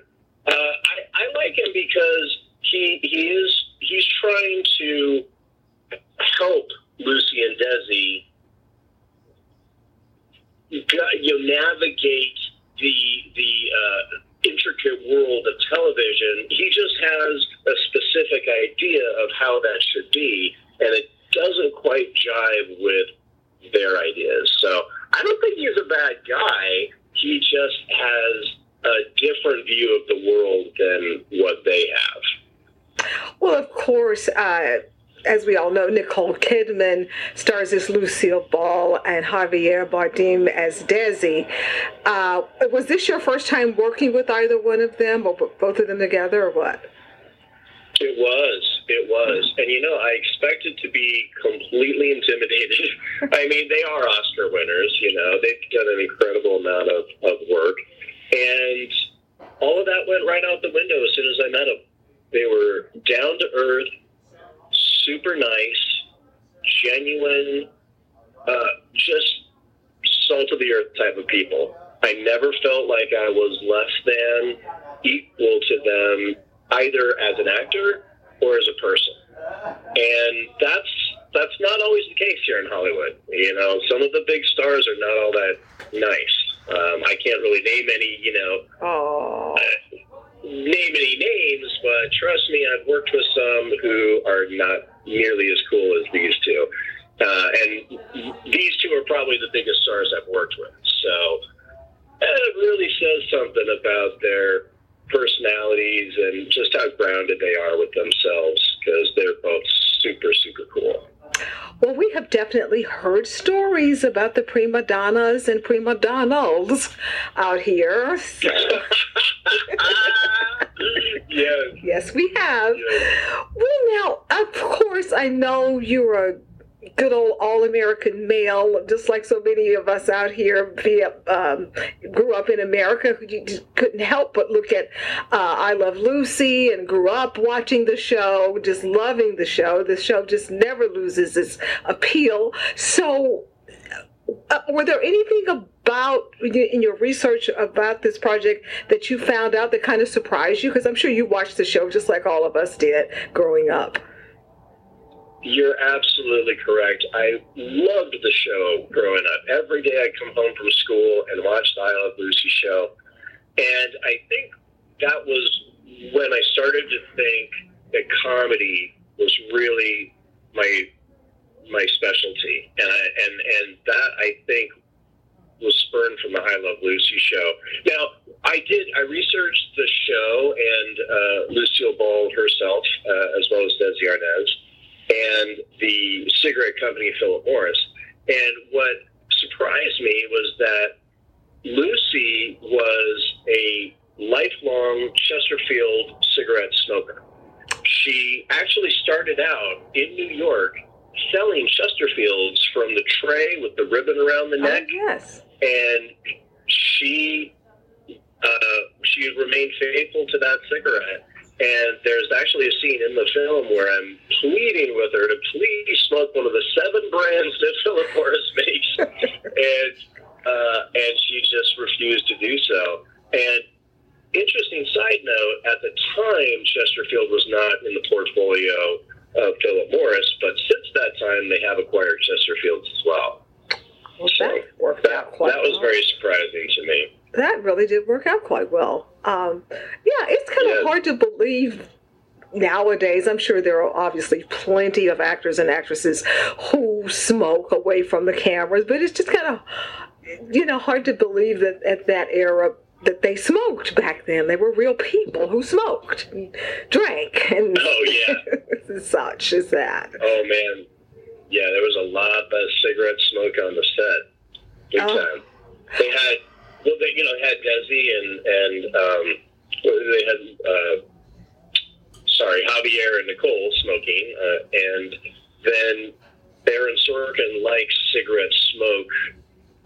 Speaker 6: Uh, I, I like him because he he is he's trying to help Lucy and Desi you know, navigate the the uh, intricate world of television. He just has a specific idea of how that should be, and it doesn't quite jive with their ideas. So I don't think he's a bad guy. He just has a different view of the world than what they have.
Speaker 1: Well, of course, uh, as we all know, Nicole Kidman stars as Lucille Ball and Javier Bardem as Desi. Uh, was this your first time working with either one of them, or both of them together, or what?
Speaker 6: It was. It was. And you know, I expected to be completely intimidated. I mean, they are Oscar winners, you know, they've done an incredible amount of, of work. And all of that went right out the window as soon as I met them. They were down to earth, super nice, genuine, uh, just salt of the earth type of people. I never felt like I was less than equal to them either as an actor or as a person. And that's that's not always the case here in Hollywood. You know, some of the big stars are not all that nice. Um, I can't really name any, you know,
Speaker 1: Oh,
Speaker 6: name any names, but trust me, I've worked with some who are not nearly as cool as these two. Uh, and these two are probably the biggest stars I've worked with. So it really says something about their personalities and just how grounded they are with themselves because they're both super, super cool.
Speaker 1: well, we have definitely heard stories about the prima donnas and prima donnas out here. So,
Speaker 6: yes.
Speaker 1: yes, we have.
Speaker 6: yes.
Speaker 1: Well, now, of course, I know you're a good old all-American male, just like so many of us out here via, um, grew up in America. You just couldn't help but look at uh, I Love Lucy and grew up watching the show, just loving the show. The show just never loses its appeal. So, uh, were there anything about in your research about this project that you found out that kind of surprised you? Because I'm sure you watched the show just like all of us did growing up.
Speaker 6: You're absolutely correct. I loved the show growing up. Every day I'd come home from school and watch the I Love Lucy show. And I think that was when I started to think that comedy was really my my specialty. And I, and and that I think was spurned from the I Love Lucy show. Now, I did I researched the show and uh, Lucille Ball herself, uh, as well as Desi Arnaz and the cigarette company Philip Morris. And what surprised me was that Lucy was a lifelong Chesterfield cigarette smoker. She actually started out in New York selling Chesterfields from the tray with the ribbon around the neck,
Speaker 1: Oh, yes.
Speaker 6: and she uh, she remained faithful to that cigarette. And there's actually a scene in the film where I'm pleading with her to please smoke one of the seven brands that Philip Morris makes, and uh, and she just refused to do so. And interesting side note: at the time, Chesterfield was not in the portfolio of Philip Morris, but since that time, they have acquired Chesterfields as well.
Speaker 1: Well,
Speaker 6: So
Speaker 1: that worked out
Speaker 6: that,
Speaker 1: quite
Speaker 6: that was
Speaker 1: well.
Speaker 6: very surprising to me.
Speaker 1: that really did work out quite well. Um, yeah, it's kind of
Speaker 6: Yeah.
Speaker 1: hard to believe nowadays. I'm sure there are obviously plenty of actors and actresses who smoke away from the cameras, but it's just kind of, you know, hard to believe that at that era that they smoked back then. They were real people who smoked, and drank, and
Speaker 6: Oh yeah.
Speaker 1: such as that.
Speaker 6: Oh man, yeah, there was a lot of cigarette smoke on the set, big
Speaker 1: Oh.
Speaker 6: time. They had, well, they you know had Desi and and um, they had uh, sorry Javier and Nicole smoking, uh, and then Aaron Sorkin likes cigarette smoke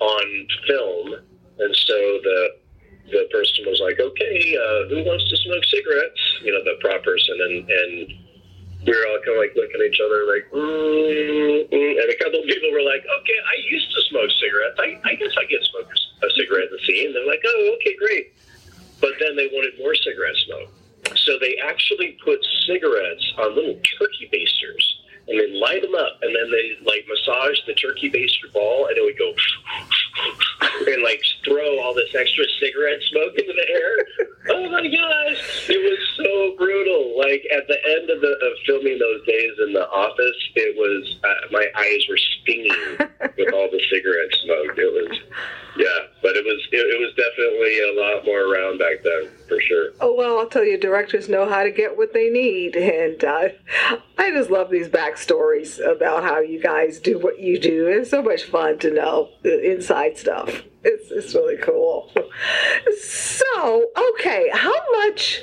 Speaker 6: on film, and so the the person was like, okay, uh, who wants to smoke cigarettes? You know, the prop person, and and we were all kind of like looking at each other like, mm, mm. and a couple of people were like, okay, I used to smoke cigarettes. I, I guess I get smoke a cigarette in the scene. They're like, oh, okay, great. But then they wanted more cigarette smoke. So they actually put cigarettes on little turkey basters and they light them up. And then they like massage the turkey baster ball and it would go and like throw all this extra cigarette smoke into the air. oh my gosh, it was so brutal. Like at the end of the of filming those days in the office, it was uh, my eyes were stinging with all the cigarette smoke. It was, yeah, but it was it, it was definitely a lot more around back then for sure.
Speaker 1: Oh well, I'll tell you, directors know how to get what they need, and uh, I just love these backstories about how you guys do what you do. It's so much fun to know the inside stuff. It's it's really cool. So okay, how much?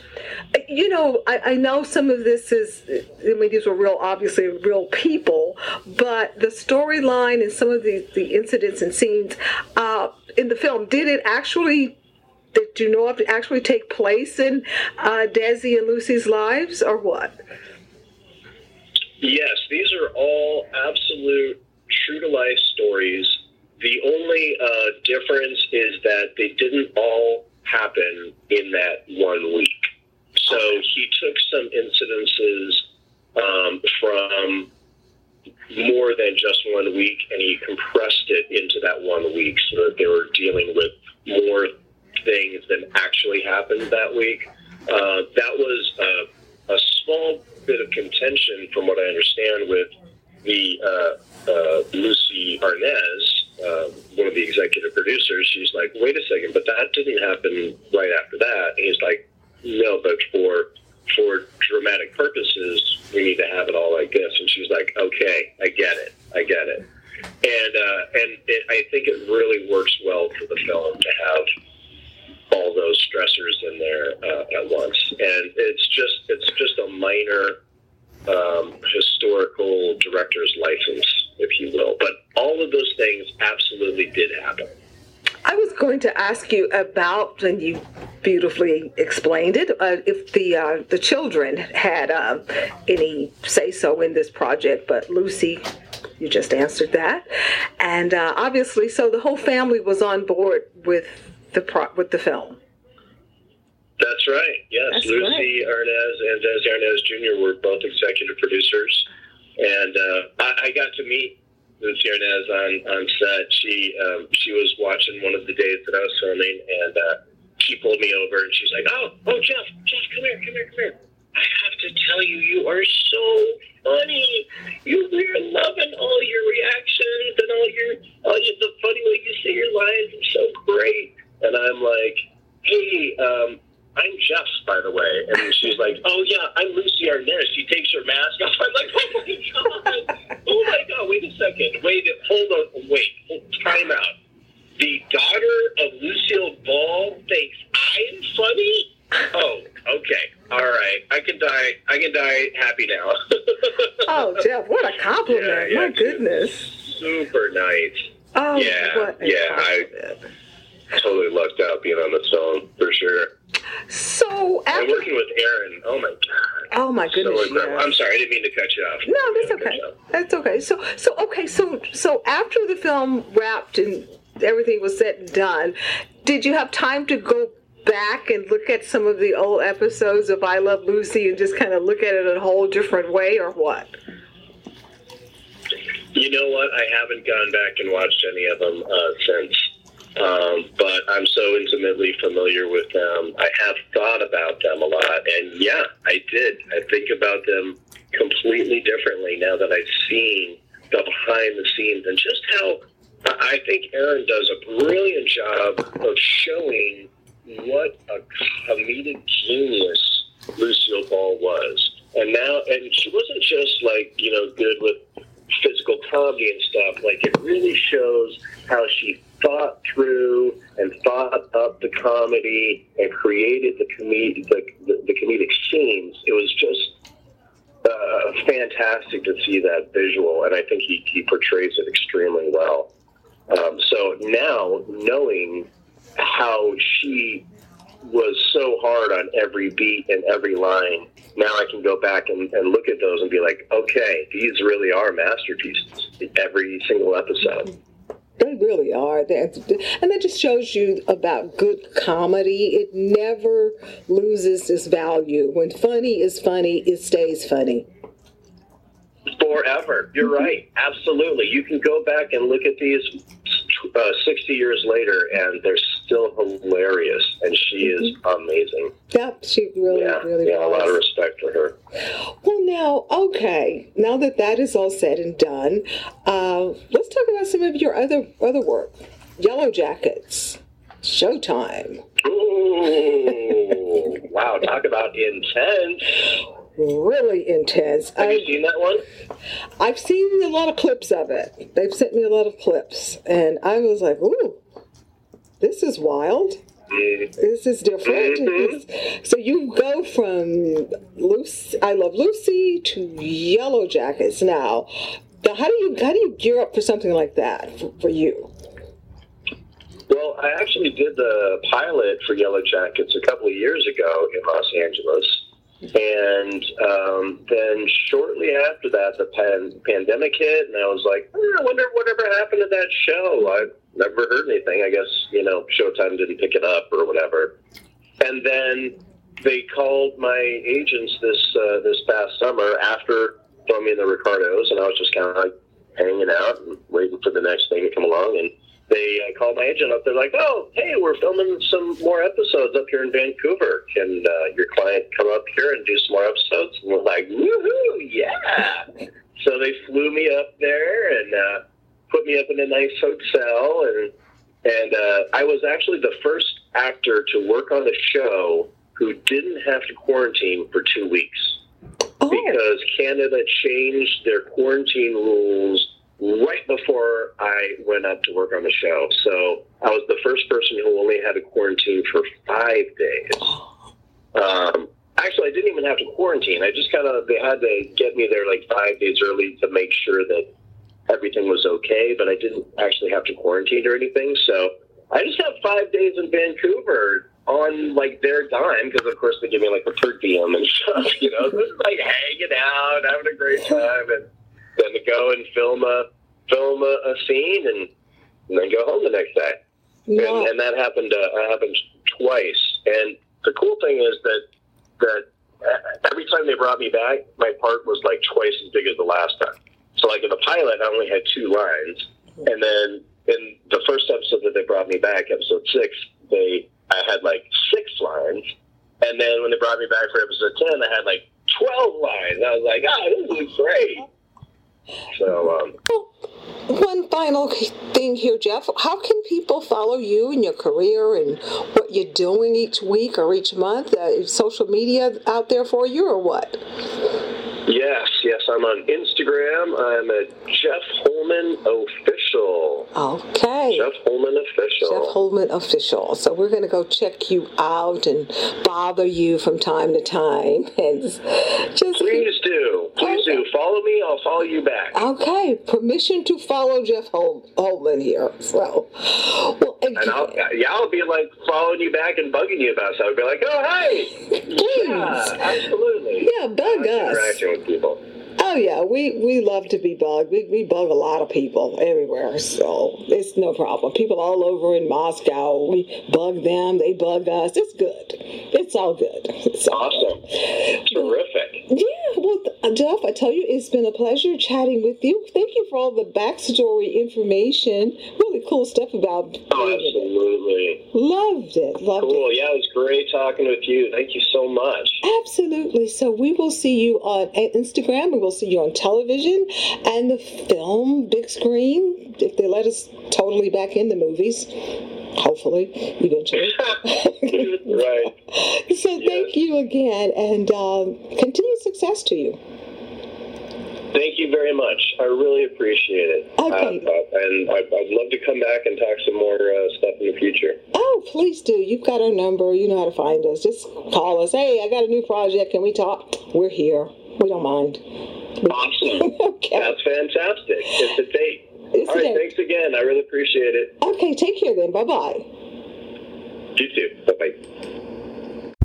Speaker 1: You know, I, I know some of this is. I mean, these were real, obviously real people, but the storyline and some of the the incidents and scenes uh, in the film did it actually that you know of actually take place in uh, Desi and Lucy's lives, or what?
Speaker 6: Yes, these are all absolute true to life stories. The only uh, difference is that they didn't all happen in that one week. So he took some incidences um, from more than just one week and he compressed it into that one week so that they were dealing with more things than actually happened that week. Uh, that was a, a small bit of contention, from what I understand, with the uh, uh, Lucy Arnaz, uh, one of the executive producers. She's like, "Wait a second, but that didn't happen right after that." And he's like, "No, but for for dramatic purposes, we need to have it all like this." And she's like, "Okay, I get it, I get it." And uh, and it, I think it really works well for the film to have all those stressors in there uh, at once. And it's just it's just a minor um, historical director's license, if you will. But all of those things absolutely did happen.
Speaker 1: I was going to ask you about, and you beautifully explained it. Uh, if the uh, the children had uh, any say so in this project, but Lucy, you just answered that, and uh, obviously, so the whole family was on board with the pro- with the film.
Speaker 6: That's right. Yes,
Speaker 1: That's
Speaker 6: Lucy Arnaz and Desi Arnaz Jr. were both executive producers, and uh, I, I got to meet Lucy Arnaz on on set. She um, she was watching one of the days that I was filming, and uh, she pulled me over and she's like, "Oh, oh, Jeff, Jeff, come here, come here, come here. I have to tell you, you are so funny. You we're loving all your reactions and all your all your, the funny way you say your lines. are so great." And I'm like, "Hey, um, I'm Jeff, by the way. And she's like, oh, yeah, I'm Lucy Arnaz. She takes her mask off. I'm like, oh, my God. Oh, my God. Wait a second. Wait, hold on. Wait. Hold, time out. The daughter of Lucille Ball thinks I'm funny? Oh, okay. All right. I can die. I can die happy now.
Speaker 1: Oh, Jeff, what a compliment!
Speaker 6: Yeah, yeah,
Speaker 1: My goodness.
Speaker 6: Super nice.
Speaker 1: Oh,
Speaker 6: Yeah, yeah, I- Totally lucked out being on the phone, for sure.
Speaker 1: So
Speaker 6: And
Speaker 1: after,
Speaker 6: working with Aaron. Oh, my God.
Speaker 1: oh my goodness,
Speaker 6: so
Speaker 1: yes.
Speaker 6: I'm sorry, I didn't mean to cut you off.
Speaker 1: No, that's okay. That's okay. So, so okay. So, so after the film wrapped and everything was said and done, did you have time to go back and look at some of the old episodes of I Love Lucy and just kind of look at it in a whole different way, or what?
Speaker 6: You know what? I haven't gone back and watched any of them uh, since, um, but I'm so intimately familiar with them. I have thought about them a lot, and yeah, I did. I think about them completely differently now that I've seen the behind the scenes and just how I think Aaron does a brilliant job of showing what a comedic genius Lucille Ball was. And now, and she wasn't just like, you know, good with physical comedy and stuff. Like, it really shows how she thought through and thought up the comedy and created the, com- the, the, the comedic scenes. It was just uh, fantastic to see that visual, and I think he, he portrays it extremely well. Um, so now, knowing how she was so hard on every beat and every line, now I can go back and, and look at those and be like, okay, these really are masterpieces. Every single episode.
Speaker 1: They really are. That and that just shows you about good comedy. It never loses its value. When funny is funny, it stays funny.
Speaker 6: Forever. You're right. Absolutely. You can go back and look at these uh, 60 years later, and they're still hilarious. And she is amazing.
Speaker 1: Yep, she really,
Speaker 6: Yeah,
Speaker 1: really
Speaker 6: yeah. A lot of respect for her.
Speaker 1: Well, now, okay, now that that is all said and done, uh, let's talk about some of your other other work. Yellow Jackets, Showtime.
Speaker 6: Ooh, wow! Talk about intense.
Speaker 1: Really intense.
Speaker 6: Have you seen that one?
Speaker 1: I've seen a lot of clips of it. They've sent me a lot of clips, and I was like, "Ooh, this is wild. This is different." Mm-hmm. This- So you go from Lucy, I Love Lucy to Yellow Jackets. Now, the- how do you how do you gear up for something like that for, for you?
Speaker 6: Well, I actually did the pilot for Yellow Jackets a couple of years ago in Los Angeles. And um, then shortly after that, the pan- pandemic hit, and I was like, "Hmm, I wonder whatever happened to that show. I've never heard anything. I guess, you know, Showtime didn't pick it up or whatever. And then they called my agents this uh, this past summer after in the Ricardos, and I was just kind of like hanging out and waiting for the next thing to come along. And they uh, called my agent up. They're like, "Oh, hey, we're filming some more episodes up here in Vancouver. Can uh, your client come up here and do some more episodes?" And we're like, "Woohoo, yeah!" so they flew me up there and uh, put me up in a nice hotel, and and uh, I was actually the first actor to work on the show who didn't have to quarantine for two weeks
Speaker 1: Oh,
Speaker 6: because Canada changed their quarantine rules right before I went up to work on the show. So I was the first person who only had to quarantine for five days. Um, actually, I didn't even have to quarantine. I just kind of they had to get me there like five days early to make sure that everything was okay, but I didn't actually have to quarantine or anything. So I just have five days in Vancouver on like their dime because of course they give me like a per diem and stuff, you know, it's like hanging out, having a great time, and then to go and film a film a, a scene and, and then go home the next day.
Speaker 1: no.
Speaker 6: And, and that happened uh, happened twice. And the cool thing is that that uh, every time they brought me back, my part was like twice as big as the last time. So like in the pilot, I only had two lines, and then in the first episode that they brought me back, episode six, they I had like six lines, and then when they brought me back for episode ten, I had like twelve lines. I was like, oh, this is great. So um,
Speaker 1: One final thing here, Jeff. How can people follow you and your career and what you're doing each week or each month? Uh, is social media out there for you or what?
Speaker 6: yes, yes, I'm on Instagram. I'm at Jeff Holman Official.
Speaker 1: Okay.
Speaker 6: Jeff Holman Official.
Speaker 1: Jeff Holman official. So we're going to go check you out and bother you from time to time and just
Speaker 6: Please do. Follow me. I'll follow you back.
Speaker 1: okay. Permission to follow Jeff Hol- Holman here. So, well,
Speaker 6: And I'll, yeah, I'll be like following you back and bugging you about stuff. I'll be like, oh, hey.
Speaker 1: please,
Speaker 6: Yeah, absolutely.
Speaker 1: yeah, bug
Speaker 6: I like
Speaker 1: us.
Speaker 6: Interacting with people.
Speaker 1: Oh yeah, we we love to be bugged. We, we bug a lot of people everywhere, so it's no problem. People all over in Moscow, we bug them. They bug us. It's good. It's all good. It's
Speaker 6: Awesome. Terrific.
Speaker 1: Yeah, well, Jeff, I tell you, it's been a pleasure chatting with you. Thank you for all the backstory information. Really cool stuff about.
Speaker 6: Oh, absolutely.
Speaker 1: Loved it. Loved
Speaker 6: Cool.
Speaker 1: it.
Speaker 6: Yeah, it was great talking with you. Thank you so much.
Speaker 1: Absolutely. So we will see you on Instagram. We will see you on television and the film, big screen, if they let us totally back in the movies. Hopefully, eventually.
Speaker 6: right.
Speaker 1: So thank you again, and um, continued success to you.
Speaker 6: Thank you very much. I really appreciate it.
Speaker 1: Okay.
Speaker 6: Uh, uh, and I'd, I'd love to come back and talk some more uh, stuff in the future.
Speaker 1: Oh, please do. You've got our number. You know how to find us. Just call us. Hey, I got a new project. Can we talk? We're here. We don't mind.
Speaker 6: Awesome.
Speaker 1: Okay.
Speaker 6: That's fantastic. It's a date.
Speaker 1: It's
Speaker 6: All
Speaker 1: a
Speaker 6: right.
Speaker 1: date.
Speaker 6: Thanks again. I really appreciate it.
Speaker 1: Okay, take care then. Bye bye.
Speaker 6: You too. Bye bye.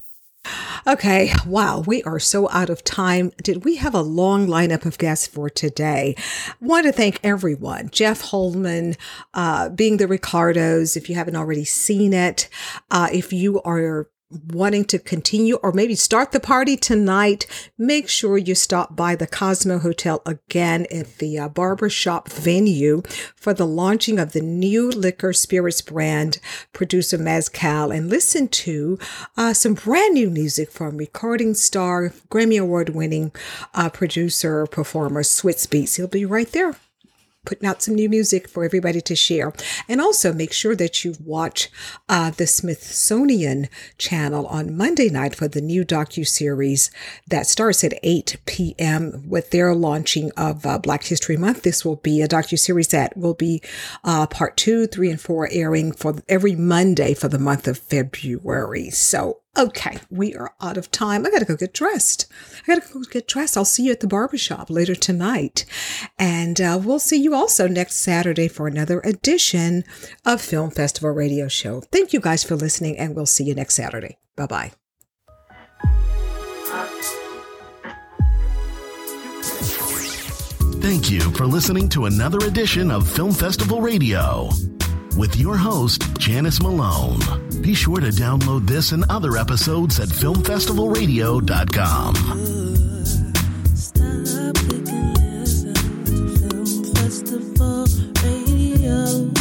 Speaker 1: Okay, wow, we are so out of time. Did we have a long lineup of guests for today? Want to thank everyone. Jeff Holman, uh, being the Ricardos, if you haven't already seen it, uh, if you are wanting to continue or maybe start the party tonight, make sure you stop by the Cosmo Hotel again at the uh, barbershop venue for the launching of the new liquor spirits brand, producer Mezcal, and listen to uh, some brand new music from recording star, Grammy Award winning uh, producer, performer Swizz Beatz. He'll be right there. Putting out some new music for everybody to share. And also make sure that you watch uh, the Smithsonian channel on Monday night for the new docu-series that starts at 8 p.m. with their launching of uh, Black History Month. This will be a docu-series that will be uh, part two, three, and four airing for every Monday for the month of February. So Okay, we are out of time. I gotta go get dressed. I gotta go get dressed. I'll see you at the barbershop later tonight. And uh, we'll see you also next Saturday for another edition of Film Festival Radio Show. Thank you guys for listening, and we'll see you next Saturday. Bye bye.
Speaker 7: Thank you for listening to another edition of Film Festival Radio with your host, Janice Malone. Be sure to download this and other episodes at filmfestivalradio.com. Stop picking Film Festival Radio.